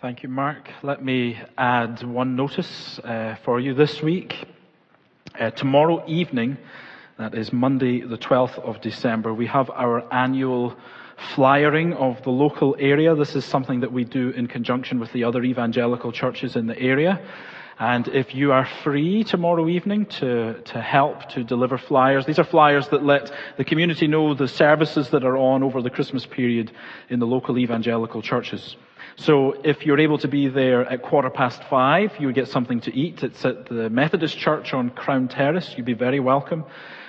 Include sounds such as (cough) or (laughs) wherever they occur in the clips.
Thank you, Mark. Let me add one notice uh, for you this week. Uh, tomorrow evening, that is Monday, the 12th of December, we have our annual flyering of the local area. This is something that we do in conjunction with the other evangelical churches in the area. And if you are free tomorrow evening to, to help to deliver flyers, these are flyers that let the community know the services that are on over the Christmas period in the local evangelical churches. So if you're able to be there at quarter past five, you would get something to eat. It's at the Methodist Church on Crown Terrace. You'd be very welcome.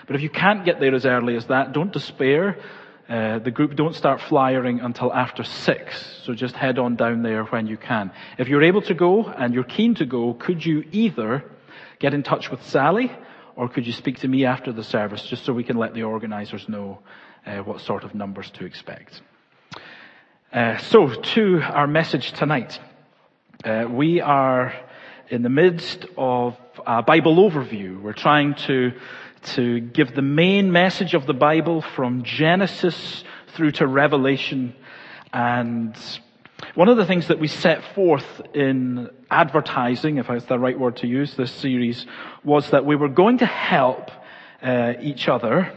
But if you can't get there as early as that, don't despair. Uh, the group don't start flyering until after six, so just head on down there when you can. If you're able to go and you're keen to go, could you either get in touch with Sally or could you speak to me after the service just so we can let the organizers know uh, what sort of numbers to expect? Uh, so, to our message tonight. Uh, we are in the midst of a Bible overview. We're trying to, to give the main message of the Bible from Genesis through to Revelation. And one of the things that we set forth in advertising, if that's the right word to use, this series, was that we were going to help uh, each other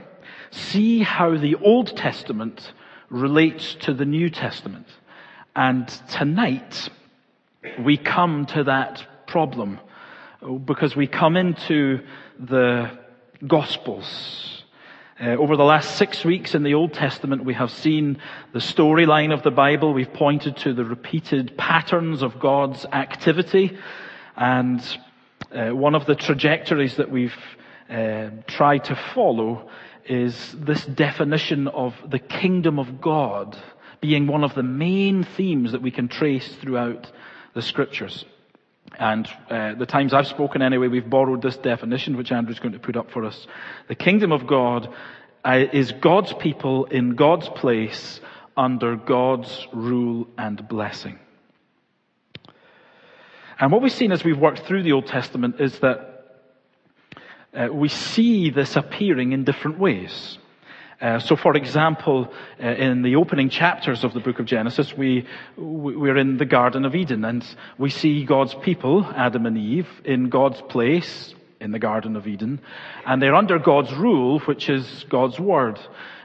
see how the Old Testament relates to the New Testament. And tonight, we come to that problem because we come into the Gospels. Uh, over the last six weeks in the Old Testament, we have seen the storyline of the Bible. We've pointed to the repeated patterns of God's activity. And uh, one of the trajectories that we've uh, tried to follow is this definition of the kingdom of God being one of the main themes that we can trace throughout the scriptures. And uh, the times I've spoken anyway, we've borrowed this definition, which Andrew's going to put up for us. The kingdom of God uh, is God's people in God's place under God's rule and blessing. And what we've seen as we've worked through the Old Testament is that uh, we see this appearing in different ways. Uh, so, for example, uh, in the opening chapters of the book of Genesis, we, we're in the Garden of Eden and we see God's people, Adam and Eve, in God's place in the Garden of Eden. And they're under God's rule, which is God's Word.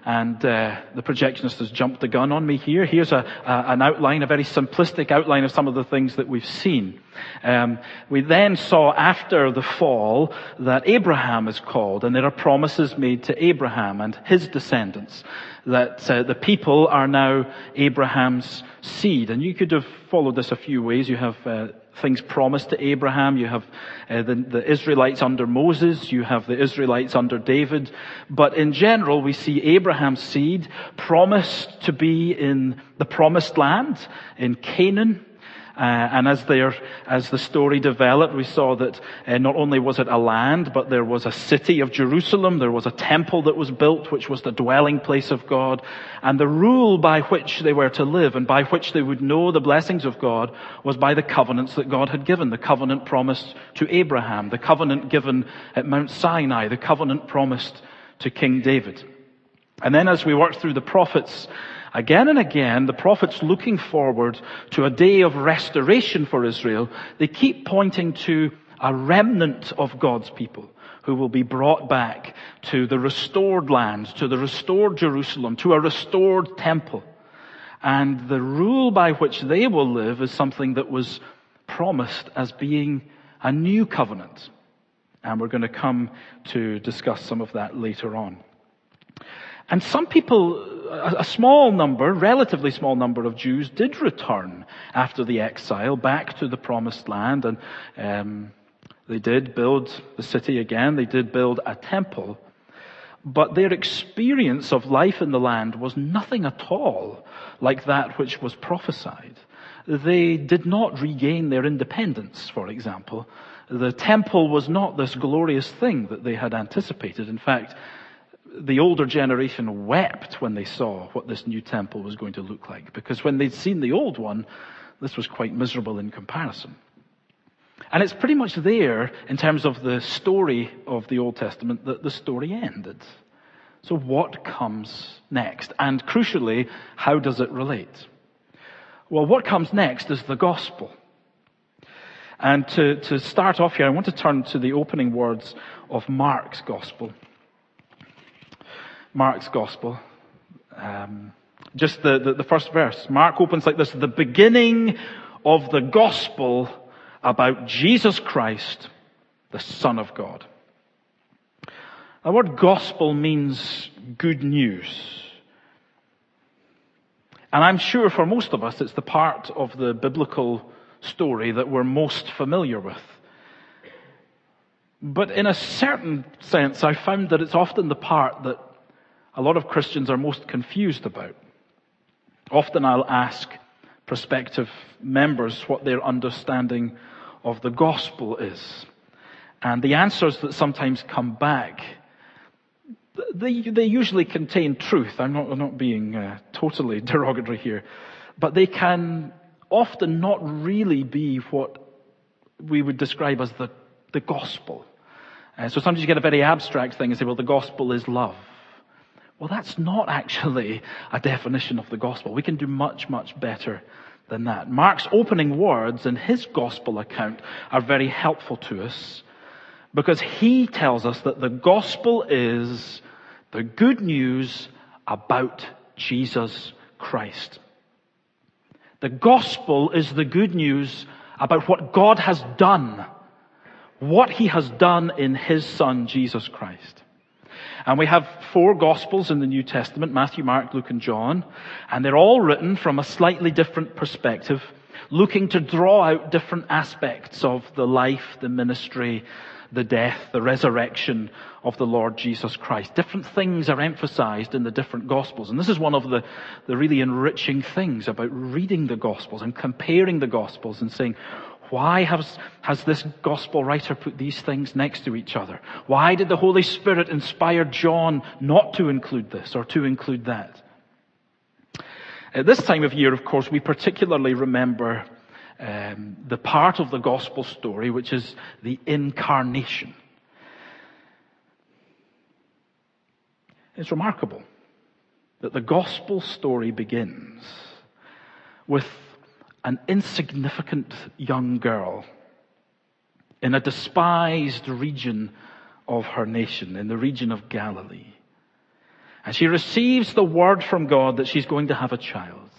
And uh, the projectionist has jumped the gun on me here. Here's a, a, an outline, a very simplistic outline of some of the things that we've seen. Um, we then saw after the fall that Abraham is called, and there are promises made to Abraham and his descendants that uh, the people are now Abraham's seed. And you could have followed this a few ways. You have uh, things promised to Abraham. You have uh, the, the, Israelites under Moses. You have the Israelites under David. But in general, we see Abraham's seed promised to be in the promised land, in Canaan. Uh, and as, as the story developed, we saw that uh, not only was it a land, but there was a city of Jerusalem. There was a temple that was built, which was the dwelling place of God. And the rule by which they were to live and by which they would know the blessings of God was by the covenants that God had given. The covenant promised to Abraham, the covenant given at Mount Sinai, the covenant promised to King David. And then as we worked through the prophets, Again and again, the prophets looking forward to a day of restoration for Israel, they keep pointing to a remnant of God's people who will be brought back to the restored land, to the restored Jerusalem, to a restored temple. And the rule by which they will live is something that was promised as being a new covenant. And we're going to come to discuss some of that later on. And some people, a small number, relatively small number of Jews did return after the exile back to the promised land and um, they did build the city again. They did build a temple. But their experience of life in the land was nothing at all like that which was prophesied. They did not regain their independence, for example. The temple was not this glorious thing that they had anticipated. In fact, the older generation wept when they saw what this new temple was going to look like, because when they'd seen the old one, this was quite miserable in comparison. And it's pretty much there, in terms of the story of the Old Testament, that the story ended. So what comes next? And crucially, how does it relate? Well, what comes next is the gospel. And to, to start off here, I want to turn to the opening words of Mark's gospel. Mark's gospel. Um, just the, the, the first verse. Mark opens like this, the beginning of the gospel about Jesus Christ, the Son of God. The word gospel means good news. And I'm sure for most of us it's the part of the biblical story that we're most familiar with. But in a certain sense, I found that it's often the part that a lot of Christians are most confused about. Often I'll ask prospective members what their understanding of the gospel is. And the answers that sometimes come back, they, they usually contain truth. I'm not, I'm not being uh, totally (laughs) derogatory here. But they can often not really be what we would describe as the, the gospel. Uh, so sometimes you get a very abstract thing and say, well, the gospel is love. Well, that's not actually a definition of the gospel. We can do much, much better than that. Mark's opening words in his gospel account are very helpful to us because he tells us that the gospel is the good news about Jesus Christ. The gospel is the good news about what God has done, what he has done in his son, Jesus Christ. And we have four Gospels in the New Testament, Matthew, Mark, Luke, and John. And they're all written from a slightly different perspective, looking to draw out different aspects of the life, the ministry, the death, the resurrection of the Lord Jesus Christ. Different things are emphasized in the different Gospels. And this is one of the, the really enriching things about reading the Gospels and comparing the Gospels and saying, why has, has this gospel writer put these things next to each other? Why did the Holy Spirit inspire John not to include this or to include that? At this time of year, of course, we particularly remember um, the part of the gospel story which is the incarnation. It's remarkable that the gospel story begins with an insignificant young girl in a despised region of her nation, in the region of Galilee. And she receives the word from God that she's going to have a child,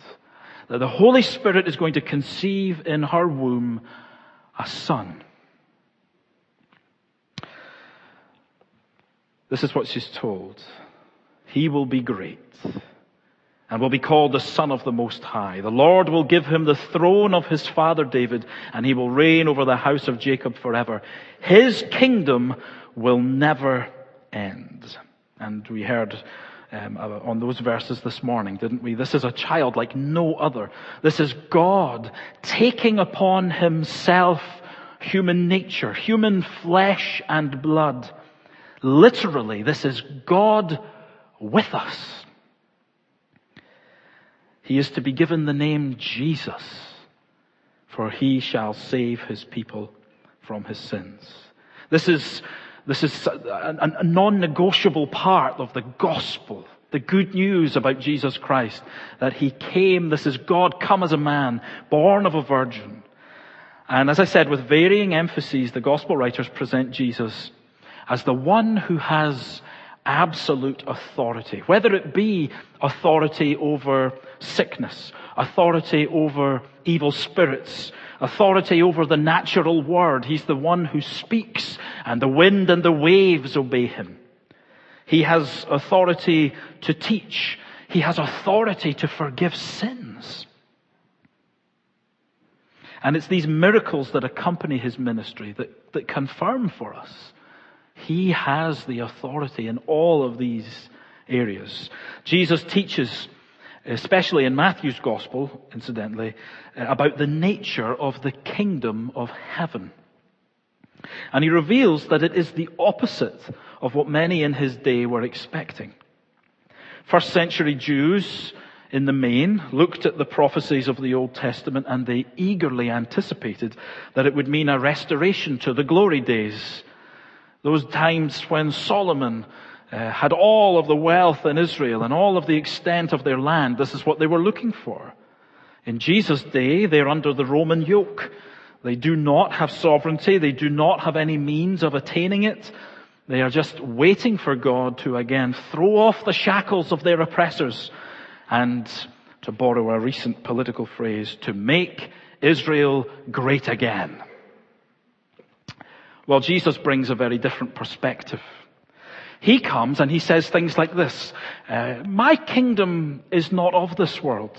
that the Holy Spirit is going to conceive in her womb a son. This is what she's told. He will be great and will be called the Son of the Most High. The Lord will give him the throne of his father David, and he will reign over the house of Jacob forever. His kingdom will never end. And we heard um, on those verses this morning, didn't we? This is a child like no other. This is God taking upon himself human nature, human flesh and blood. Literally, this is God with us. He is to be given the name Jesus, for he shall save his people from his sins. This is, this is a, a non-negotiable part of the gospel. The good news about Jesus Christ, that he came, this is God come as a man, born of a virgin. And as I said, with varying emphases, the gospel writers present Jesus as the one who has absolute authority, whether it be authority over sickness, authority over evil spirits, authority over the natural world. He's the one who speaks and the wind and the waves obey him. He has authority to teach. He has authority to forgive sins. And it's these miracles that accompany his ministry that, that confirm for us he has the authority in all of these areas. Jesus teaches, especially in Matthew's gospel, incidentally, uh, about the nature of the kingdom of heaven. And he reveals that it is the opposite of what many in his day were expecting. First century Jews, in the main, looked at the prophecies of the Old Testament and they eagerly anticipated that it would mean a restoration to the glory days those times when Solomon uh, had all of the wealth in Israel and all of the extent of their land. This is what they were looking for. In Jesus' day, they're under the Roman yoke. They do not have sovereignty. They do not have any means of attaining it. They are just waiting for God to again throw off the shackles of their oppressors and, to borrow a recent political phrase, to make Israel great again. Well, Jesus brings a very different perspective. He comes and he says things like this, uh, my kingdom is not of this world.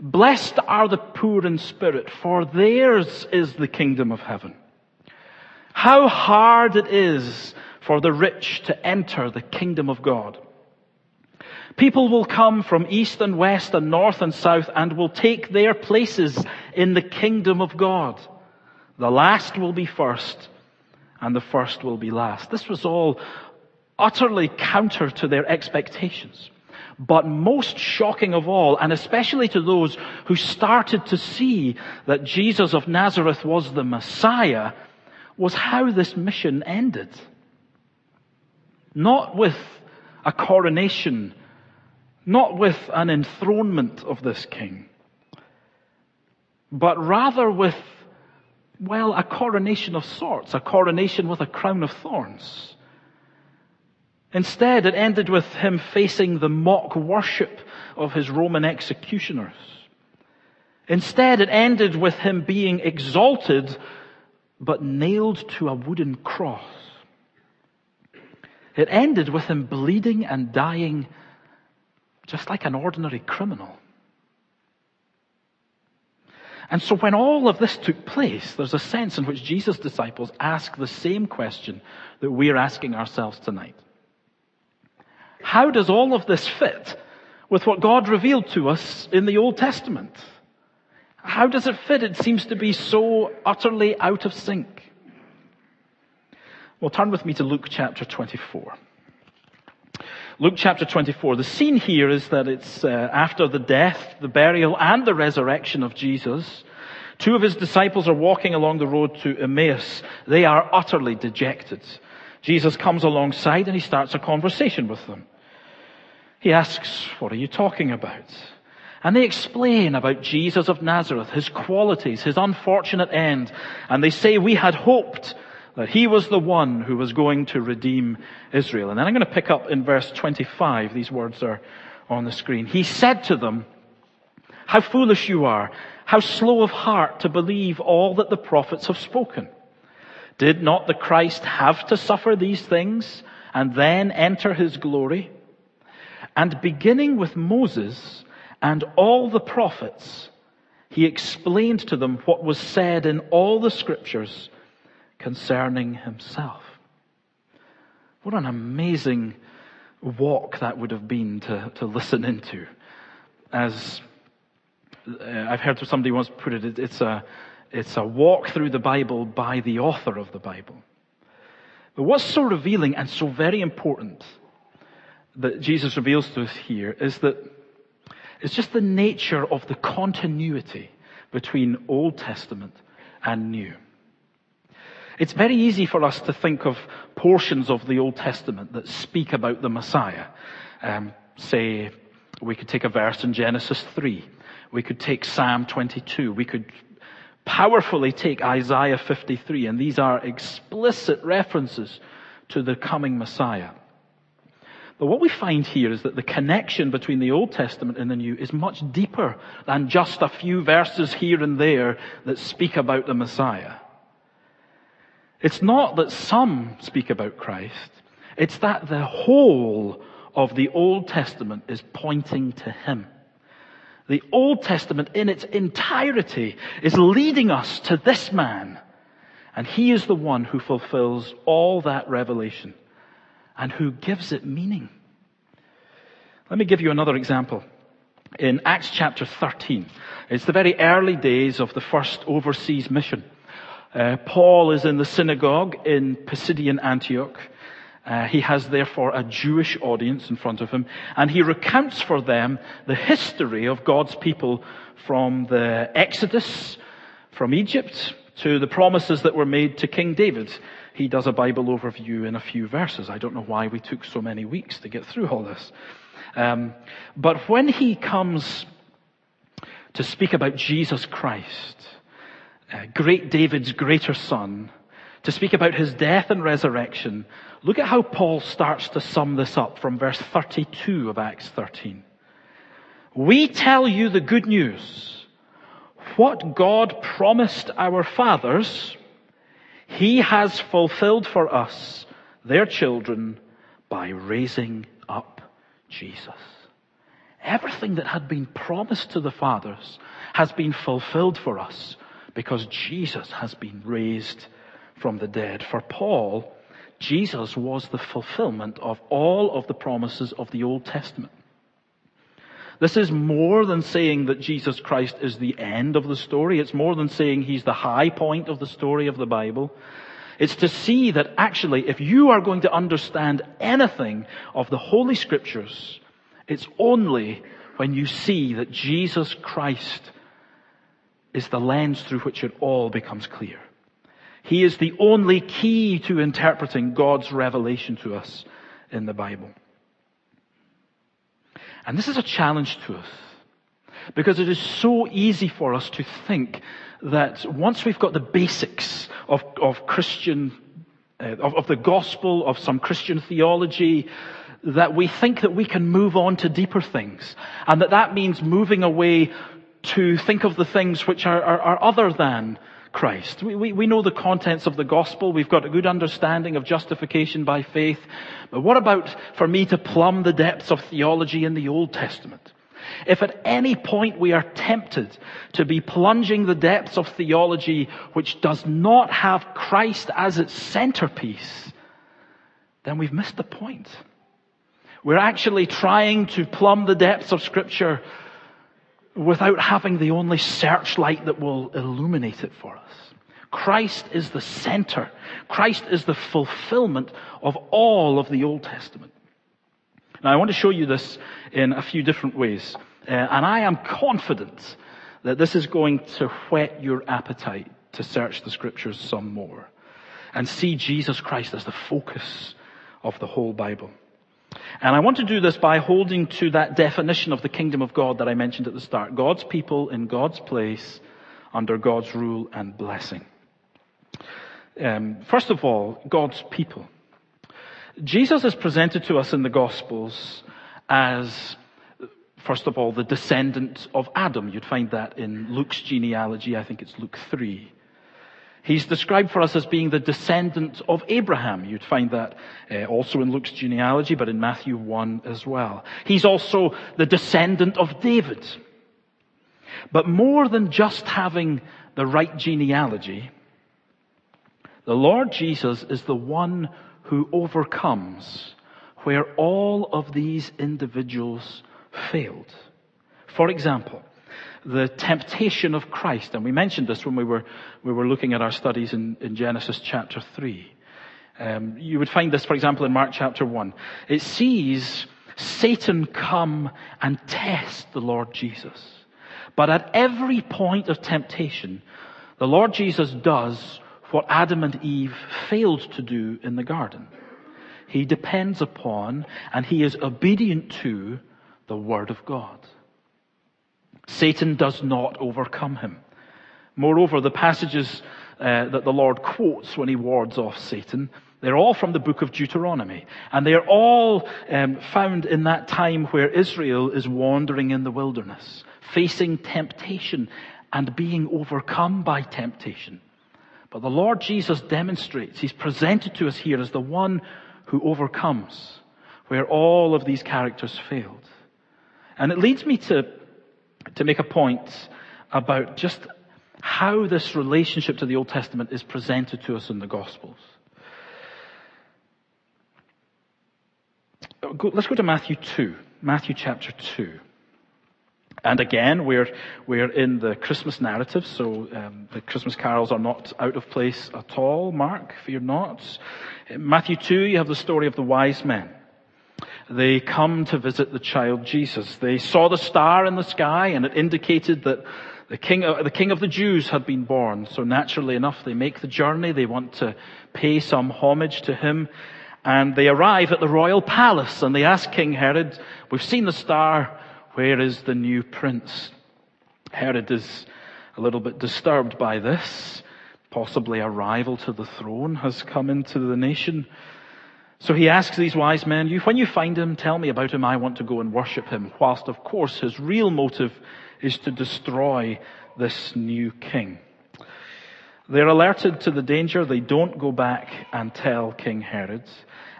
Blessed are the poor in spirit, for theirs is the kingdom of heaven. How hard it is for the rich to enter the kingdom of God. People will come from east and west and north and south and will take their places in the kingdom of God. The last will be first and the first will be last. This was all utterly counter to their expectations. But most shocking of all, and especially to those who started to see that Jesus of Nazareth was the Messiah, was how this mission ended. Not with a coronation, not with an enthronement of this king, but rather with, well, a coronation of sorts, a coronation with a crown of thorns. Instead, it ended with him facing the mock worship of his Roman executioners. Instead, it ended with him being exalted, but nailed to a wooden cross. It ended with him bleeding and dying just like an ordinary criminal. And so when all of this took place, there's a sense in which Jesus' disciples ask the same question that we're asking ourselves tonight. How does all of this fit with what God revealed to us in the Old Testament? How does it fit? It seems to be so utterly out of sync. Well, turn with me to Luke chapter 24. Luke chapter 24. The scene here is that it's uh, after the death, the burial, and the resurrection of Jesus. Two of his disciples are walking along the road to Emmaus. They are utterly dejected. Jesus comes alongside and he starts a conversation with them. He asks, what are you talking about? And they explain about Jesus of Nazareth, his qualities, his unfortunate end. And they say, we had hoped that he was the one who was going to redeem Israel. And then I'm going to pick up in verse 25. These words are on the screen. He said to them, how foolish you are, how slow of heart to believe all that the prophets have spoken. Did not the Christ have to suffer these things and then enter his glory? And beginning with Moses and all the prophets, he explained to them what was said in all the scriptures concerning himself. What an amazing walk that would have been to, to listen into. As uh, I've heard somebody once put it, it's a, it's a walk through the Bible by the author of the Bible. But what's so revealing and so very important that Jesus reveals to us here is that it's just the nature of the continuity between Old Testament and New. It's very easy for us to think of portions of the Old Testament that speak about the Messiah. Um, say, we could take a verse in Genesis 3. We could take Psalm 22. We could powerfully take Isaiah 53, and these are explicit references to the coming Messiah. But what we find here is that the connection between the Old Testament and the New is much deeper than just a few verses here and there that speak about the Messiah. It's not that some speak about Christ, it's that the whole of the Old Testament is pointing to Him. The Old Testament in its entirety is leading us to this man. And He is the one who fulfills all that revelation and who gives it meaning. Let me give you another example. In Acts chapter 13, it's the very early days of the first overseas mission. Uh, Paul is in the synagogue in Pisidian Antioch. Uh, he has therefore a Jewish audience in front of him, and he recounts for them the history of God's people from the Exodus from Egypt to the promises that were made to King David he does a Bible overview in a few verses. I don't know why we took so many weeks to get through all this. Um, but when he comes to speak about Jesus Christ, uh, great David's greater son, to speak about his death and resurrection, look at how Paul starts to sum this up from verse 32 of Acts 13. We tell you the good news. What God promised our fathers, He has fulfilled for us, their children, by raising up Jesus. Everything that had been promised to the fathers has been fulfilled for us because Jesus has been raised from the dead. For Paul, Jesus was the fulfillment of all of the promises of the Old Testament. This is more than saying that Jesus Christ is the end of the story. It's more than saying he's the high point of the story of the Bible. It's to see that actually, if you are going to understand anything of the Holy Scriptures, it's only when you see that Jesus Christ is the lens through which it all becomes clear. He is the only key to interpreting God's revelation to us in the Bible. And this is a challenge to us. Because it is so easy for us to think that once we've got the basics of, of Christian, uh, of, of the gospel, of some Christian theology, that we think that we can move on to deeper things. And that that means moving away to think of the things which are, are, are other than Christ. We, we, we know the contents of the gospel. We've got a good understanding of justification by faith. But what about for me to plumb the depths of theology in the Old Testament? If at any point we are tempted to be plunging the depths of theology which does not have Christ as its centerpiece, then we've missed the point. We're actually trying to plumb the depths of scripture without having the only searchlight that will illuminate it for us. Christ is the center. Christ is the fulfillment of all of the Old Testament. Now I want to show you this in a few different ways. Uh, and I am confident that this is going to whet your appetite to search the scriptures some more and see Jesus Christ as the focus of the whole Bible. And I want to do this by holding to that definition of the kingdom of God that I mentioned at the start. God's people in God's place under God's rule and blessing. Um, first of all, God's people. Jesus is presented to us in the Gospels as, first of all, the descendant of Adam. You'd find that in Luke's genealogy. I think it's Luke 3. He's described for us as being the descendant of Abraham. You'd find that uh, also in Luke's genealogy, but in Matthew 1 as well. He's also the descendant of David. But more than just having the right genealogy, the Lord Jesus is the one who overcomes where all of these individuals failed. For example, the temptation of Christ. And we mentioned this when we were, we were looking at our studies in, in Genesis chapter 3. Um, you would find this, for example, in Mark chapter 1. It sees Satan come and test the Lord Jesus. But at every point of temptation, the Lord Jesus does what Adam and Eve failed to do in the garden. He depends upon and he is obedient to the Word of God. Satan does not overcome him. Moreover, the passages uh, that the Lord quotes when he wards off Satan, they're all from the book of Deuteronomy. And they are all um, found in that time where Israel is wandering in the wilderness, facing temptation and being overcome by temptation. But the Lord Jesus demonstrates, he's presented to us here as the one who overcomes where all of these characters failed. And it leads me to to make a point about just how this relationship to the Old Testament is presented to us in the Gospels. Let's go to Matthew 2, Matthew chapter 2. And again, we're, we're in the Christmas narrative, so um, the Christmas carols are not out of place at all. Mark, fear not. In Matthew 2, you have the story of the wise men. They come to visit the child Jesus. They saw the star in the sky and it indicated that the king, uh, the king of the Jews had been born. So naturally enough, they make the journey. They want to pay some homage to him. And they arrive at the royal palace and they ask King Herod, we've seen the star. Where is the new prince? Herod is a little bit disturbed by this. Possibly a rival to the throne has come into the nation. So he asks these wise men, you, when you find him, tell me about him. I want to go and worship him. Whilst of course his real motive is to destroy this new king. They're alerted to the danger. They don't go back and tell King Herod.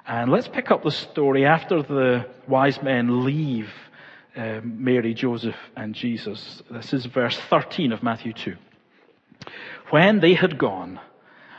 And let's pick up the story after the wise men leave uh, Mary, Joseph, and Jesus. This is verse 13 of Matthew 2. When they had gone,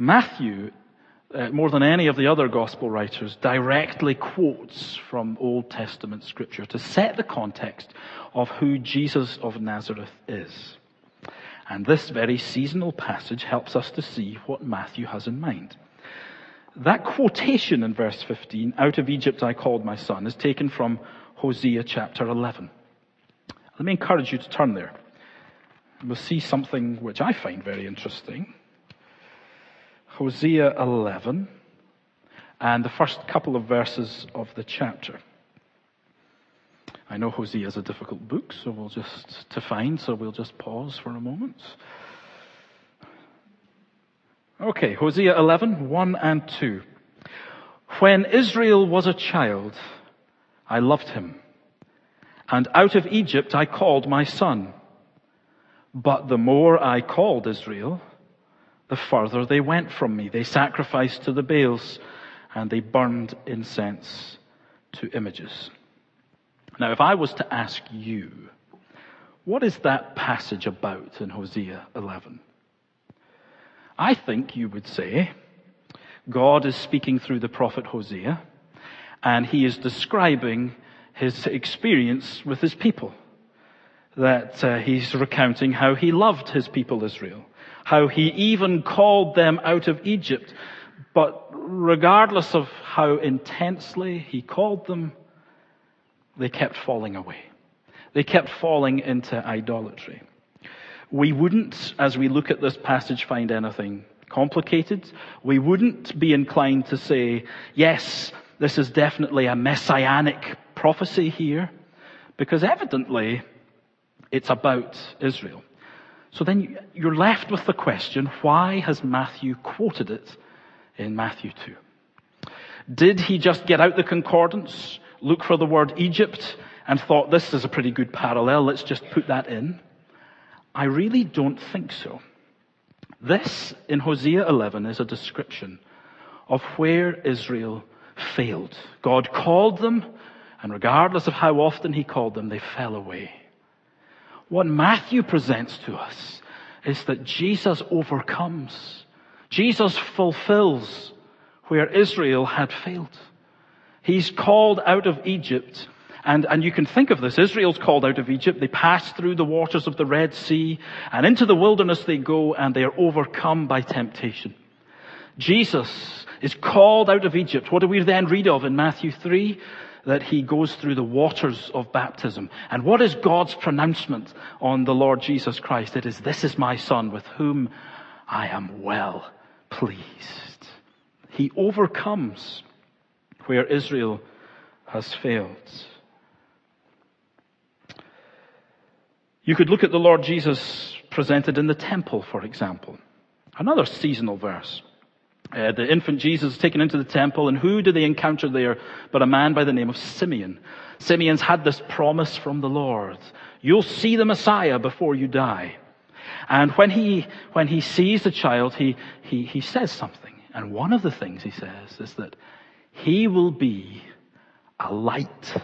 Matthew, uh, more than any of the other gospel writers, directly quotes from Old Testament scripture to set the context of who Jesus of Nazareth is. And this very seasonal passage helps us to see what Matthew has in mind. That quotation in verse 15, out of Egypt I called my son, is taken from Hosea chapter 11. Let me encourage you to turn there. We'll see something which I find very interesting. Hosea 11 and the first couple of verses of the chapter. I know Hosea is a difficult book, so we'll just, to find, so we'll just pause for a moment. Okay, Hosea 11, 1 and 2. When Israel was a child, I loved him. And out of Egypt I called my son. But the more I called Israel, the further they went from me. They sacrificed to the Baals and they burned incense to images. Now, if I was to ask you, what is that passage about in Hosea 11? I think you would say God is speaking through the prophet Hosea and he is describing his experience with his people. That uh, he's recounting how he loved his people Israel, how he even called them out of Egypt, but regardless of how intensely he called them, they kept falling away. They kept falling into idolatry. We wouldn't, as we look at this passage, find anything complicated. We wouldn't be inclined to say, yes, this is definitely a messianic prophecy here, because evidently it's about Israel. So then you're left with the question, why has Matthew quoted it in Matthew 2? Did he just get out the concordance look for the word Egypt and thought this is a pretty good parallel, let's just put that in? I really don't think so. This in Hosea 11 is a description of where Israel failed. God called them, and regardless of how often he called them, they fell away. What Matthew presents to us is that Jesus overcomes. Jesus fulfills where Israel had failed. He's called out of Egypt. And, and you can think of this. Israel's called out of Egypt. They pass through the waters of the Red Sea and into the wilderness they go and they are overcome by temptation. Jesus is called out of Egypt. What do we then read of in Matthew 3? That he goes through the waters of baptism. And what is God's pronouncement on the Lord Jesus Christ? It is, this is my son with whom I am well pleased. He overcomes where Israel has failed. You could look at the Lord Jesus presented in the temple, for example. Another seasonal verse. Uh, the infant Jesus is taken into the temple, and who do they encounter there but a man by the name of Simeon? Simeon's had this promise from the Lord. You'll see the Messiah before you die. And when he, when he sees the child, he, he, he says something. And one of the things he says is that he will be a light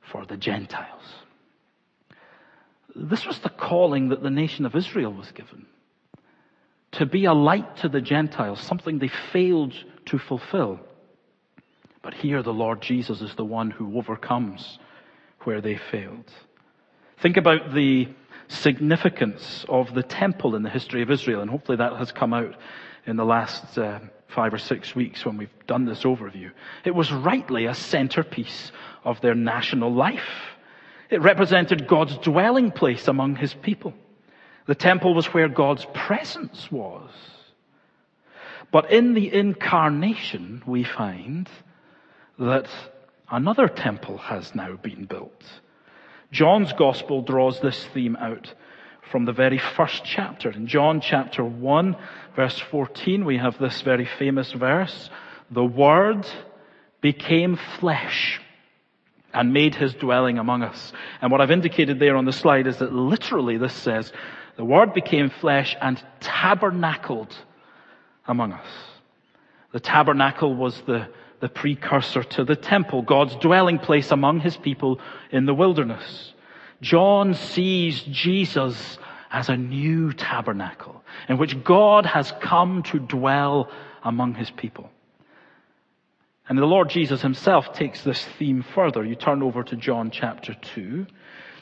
for the Gentiles. This was the calling that the nation of Israel was given. To be a light to the Gentiles, something they failed to fulfill. But here the Lord Jesus is the one who overcomes where they failed. Think about the significance of the temple in the history of Israel, and hopefully that has come out in the last uh, five or six weeks when we've done this overview. It was rightly a centerpiece of their national life. It represented God's dwelling place among his people. The temple was where God's presence was. But in the incarnation, we find that another temple has now been built. John's gospel draws this theme out from the very first chapter. In John chapter 1, verse 14, we have this very famous verse. The Word became flesh and made his dwelling among us. And what I've indicated there on the slide is that literally this says, the Word became flesh and tabernacled among us. The tabernacle was the, the precursor to the temple, God's dwelling place among his people in the wilderness. John sees Jesus as a new tabernacle in which God has come to dwell among his people. And the Lord Jesus himself takes this theme further. You turn over to John chapter 2.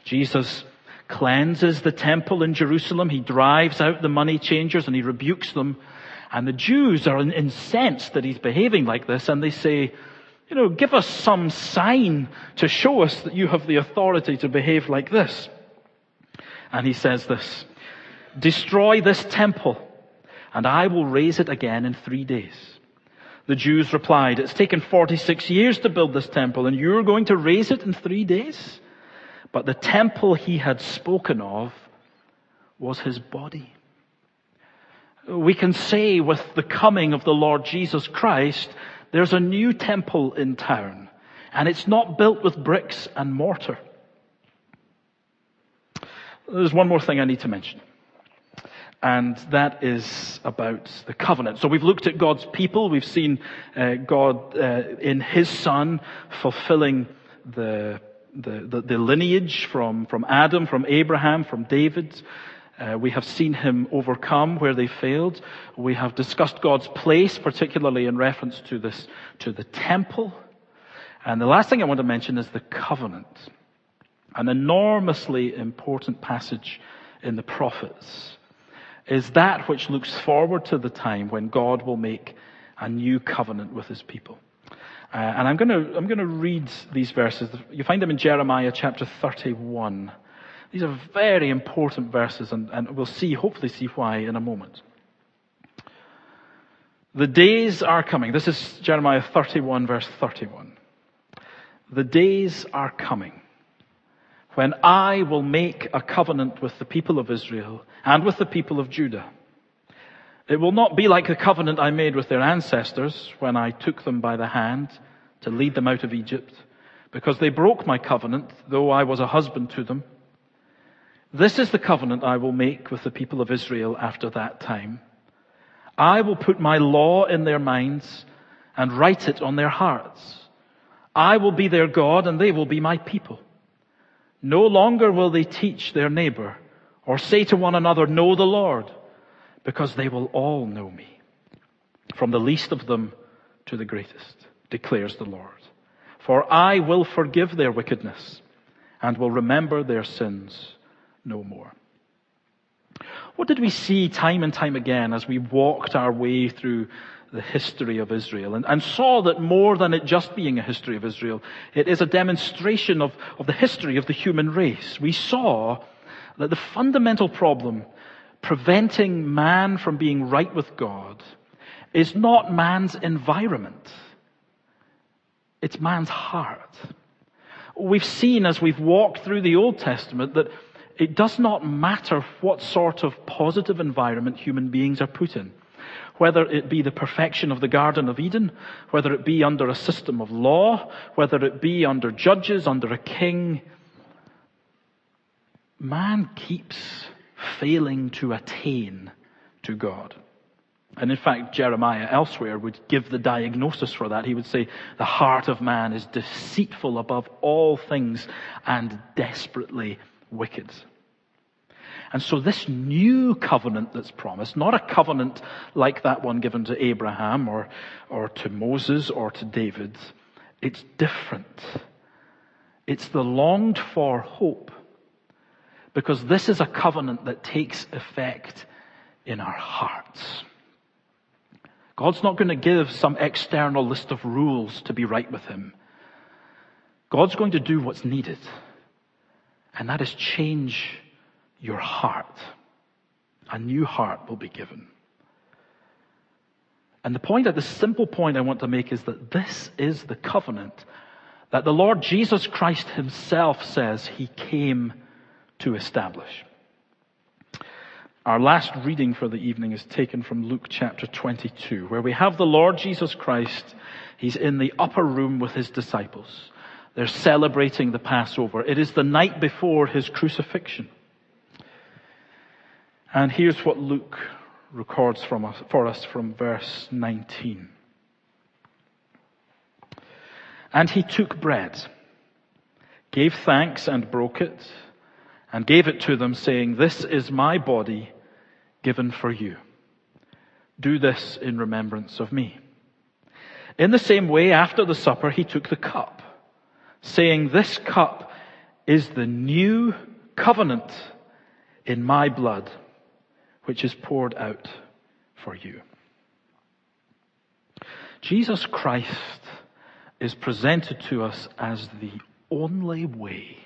Jesus cleanses the temple in Jerusalem. He drives out the money changers and he rebukes them. And the Jews are incensed that he's behaving like this and they say, you know, give us some sign to show us that you have the authority to behave like this. And he says this, destroy this temple and I will raise it again in three days. The Jews replied, It's taken 46 years to build this temple, and you're going to raise it in three days? But the temple he had spoken of was his body. We can say with the coming of the Lord Jesus Christ, there's a new temple in town, and it's not built with bricks and mortar. There's one more thing I need to mention and that is about the covenant. So we've looked at God's people. We've seen uh, God uh, in His Son fulfilling the, the, the, the, lineage from, from Adam, from Abraham, from David. Uh, we have seen Him overcome where they failed. We have discussed God's place, particularly in reference to this, to the temple. And the last thing I want to mention is the covenant. An enormously important passage in the prophets is that which looks forward to the time when God will make a new covenant with his people. Uh, and I'm going to I'm going to read these verses. You find them in Jeremiah chapter 31. These are very important verses, and, and we'll see, hopefully, see why in a moment. The days are coming. This is Jeremiah 31, verse 31. The days are coming when I will make a covenant with the people of Israel and with the people of Judah. It will not be like the covenant I made with their ancestors when I took them by the hand to lead them out of Egypt, because they broke my covenant, though I was a husband to them. This is the covenant I will make with the people of Israel after that time. I will put my law in their minds and write it on their hearts. I will be their God and they will be my people. No longer will they teach their neighbor or say to one another, know the Lord, because they will all know me, from the least of them to the greatest, declares the Lord. For I will forgive their wickedness and will remember their sins no more. What did we see time and time again as we walked our way through the history of Israel and, and saw that more than it just being a history of Israel, it is a demonstration of, of the history of the human race. We saw that the fundamental problem preventing man from being right with God is not man's environment. It's man's heart. We've seen as we've walked through the Old Testament that it does not matter what sort of positive environment human beings are put in whether it be the perfection of the Garden of Eden, whether it be under a system of law, whether it be under judges, under a king, man keeps failing to attain to God. And in fact, Jeremiah elsewhere would give the diagnosis for that. He would say, the heart of man is deceitful above all things and desperately wicked. And so this new covenant that's promised, not a covenant like that one given to Abraham or, or to Moses or to David, it's different. It's the longed for hope Because this is a covenant that takes effect in our hearts. God's not going to give some external list of rules to be right with Him. God's going to do what's needed. And that is change your heart. A new heart will be given. And the point, the simple point I want to make is that this is the covenant that the Lord Jesus Christ himself says he came to establish. Our last reading for the evening is taken from Luke chapter 22, where we have the Lord Jesus Christ. He's in the upper room with his disciples. They're celebrating the Passover. It is the night before his crucifixion. And here's what Luke records us, for us from verse 19. And he took bread, gave thanks and broke it, and gave it to them saying, this is my body given for you. Do this in remembrance of me. In the same way, after the supper, he took the cup, saying, this cup is the new covenant in my blood which is poured out for you. Jesus Christ is presented to us as the only way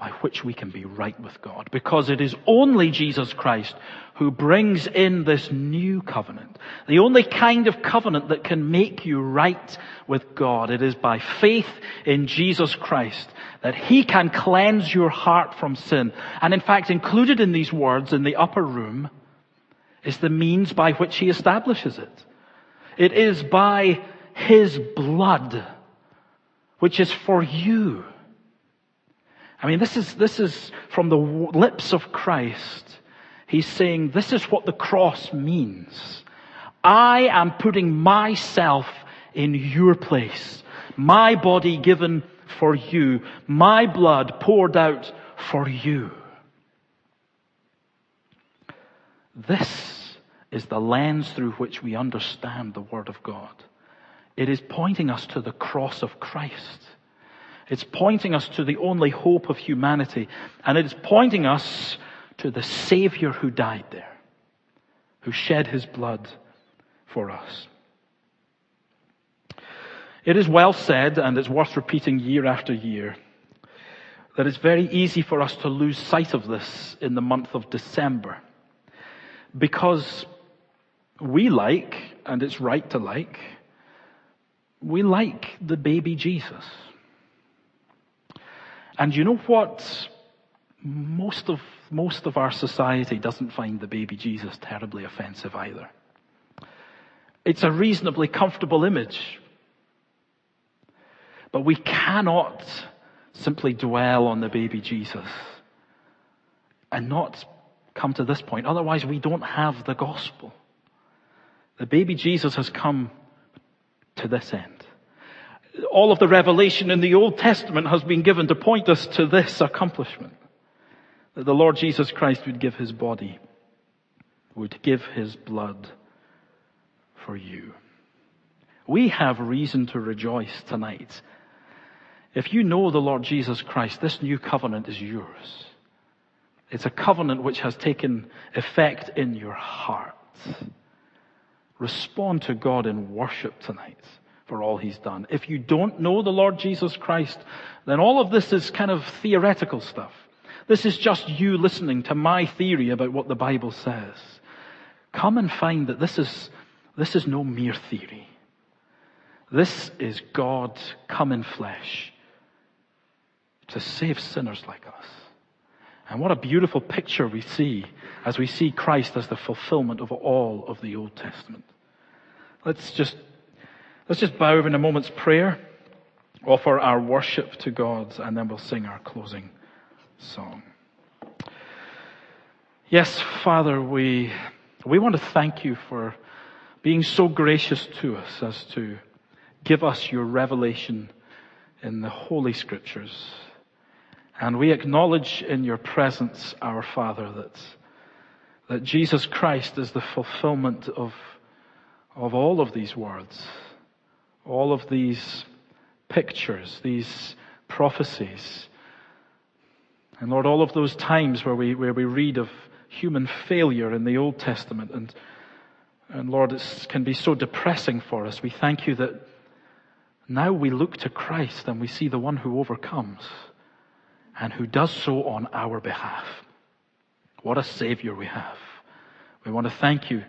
by which we can be right with God. Because it is only Jesus Christ who brings in this new covenant. The only kind of covenant that can make you right with God. It is by faith in Jesus Christ that He can cleanse your heart from sin. And in fact, included in these words in the upper room is the means by which He establishes it. It is by His blood, which is for you I mean, this is, this is from the lips of Christ. He's saying, this is what the cross means. I am putting myself in your place. My body given for you. My blood poured out for you. This is the lens through which we understand the Word of God. It is pointing us to the cross of Christ. It's pointing us to the only hope of humanity. And it is pointing us to the Savior who died there, who shed his blood for us. It is well said, and it's worth repeating year after year, that it's very easy for us to lose sight of this in the month of December. Because we like, and it's right to like, we like the baby Jesus. And you know what? Most of, most of our society doesn't find the baby Jesus terribly offensive either. It's a reasonably comfortable image. But we cannot simply dwell on the baby Jesus and not come to this point. Otherwise, we don't have the gospel. The baby Jesus has come to this end all of the revelation in the Old Testament has been given to point us to this accomplishment. That the Lord Jesus Christ would give his body, would give his blood for you. We have reason to rejoice tonight. If you know the Lord Jesus Christ, this new covenant is yours. It's a covenant which has taken effect in your heart. Respond to God in worship tonight for all he's done. If you don't know the Lord Jesus Christ, then all of this is kind of theoretical stuff. This is just you listening to my theory about what the Bible says. Come and find that this is, this is no mere theory. This is God come in flesh to save sinners like us. And what a beautiful picture we see as we see Christ as the fulfillment of all of the Old Testament. Let's just Let's just bow in a moment's prayer, offer our worship to God, and then we'll sing our closing song. Yes, Father, we, we want to thank you for being so gracious to us as to give us your revelation in the Holy Scriptures. And we acknowledge in your presence, our Father, that, that Jesus Christ is the fulfillment of, of all of these words all of these pictures, these prophecies. And Lord, all of those times where we, where we read of human failure in the Old Testament and, and Lord, it can be so depressing for us. We thank you that now we look to Christ and we see the one who overcomes and who does so on our behalf. What a savior we have. We want to thank you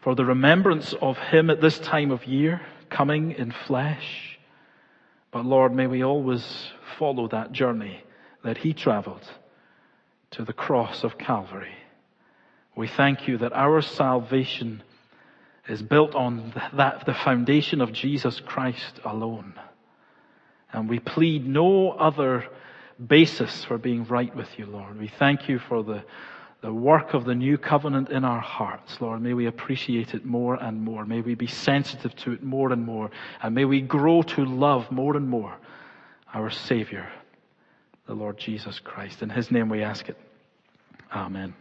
for the remembrance of him at this time of year, coming in flesh. But Lord, may we always follow that journey that he traveled to the cross of Calvary. We thank you that our salvation is built on that, the foundation of Jesus Christ alone. And we plead no other basis for being right with you, Lord. We thank you for the, the work of the new covenant in our hearts, Lord. May we appreciate it more and more. May we be sensitive to it more and more. And may we grow to love more and more our Savior, the Lord Jesus Christ. In His name we ask it. Amen.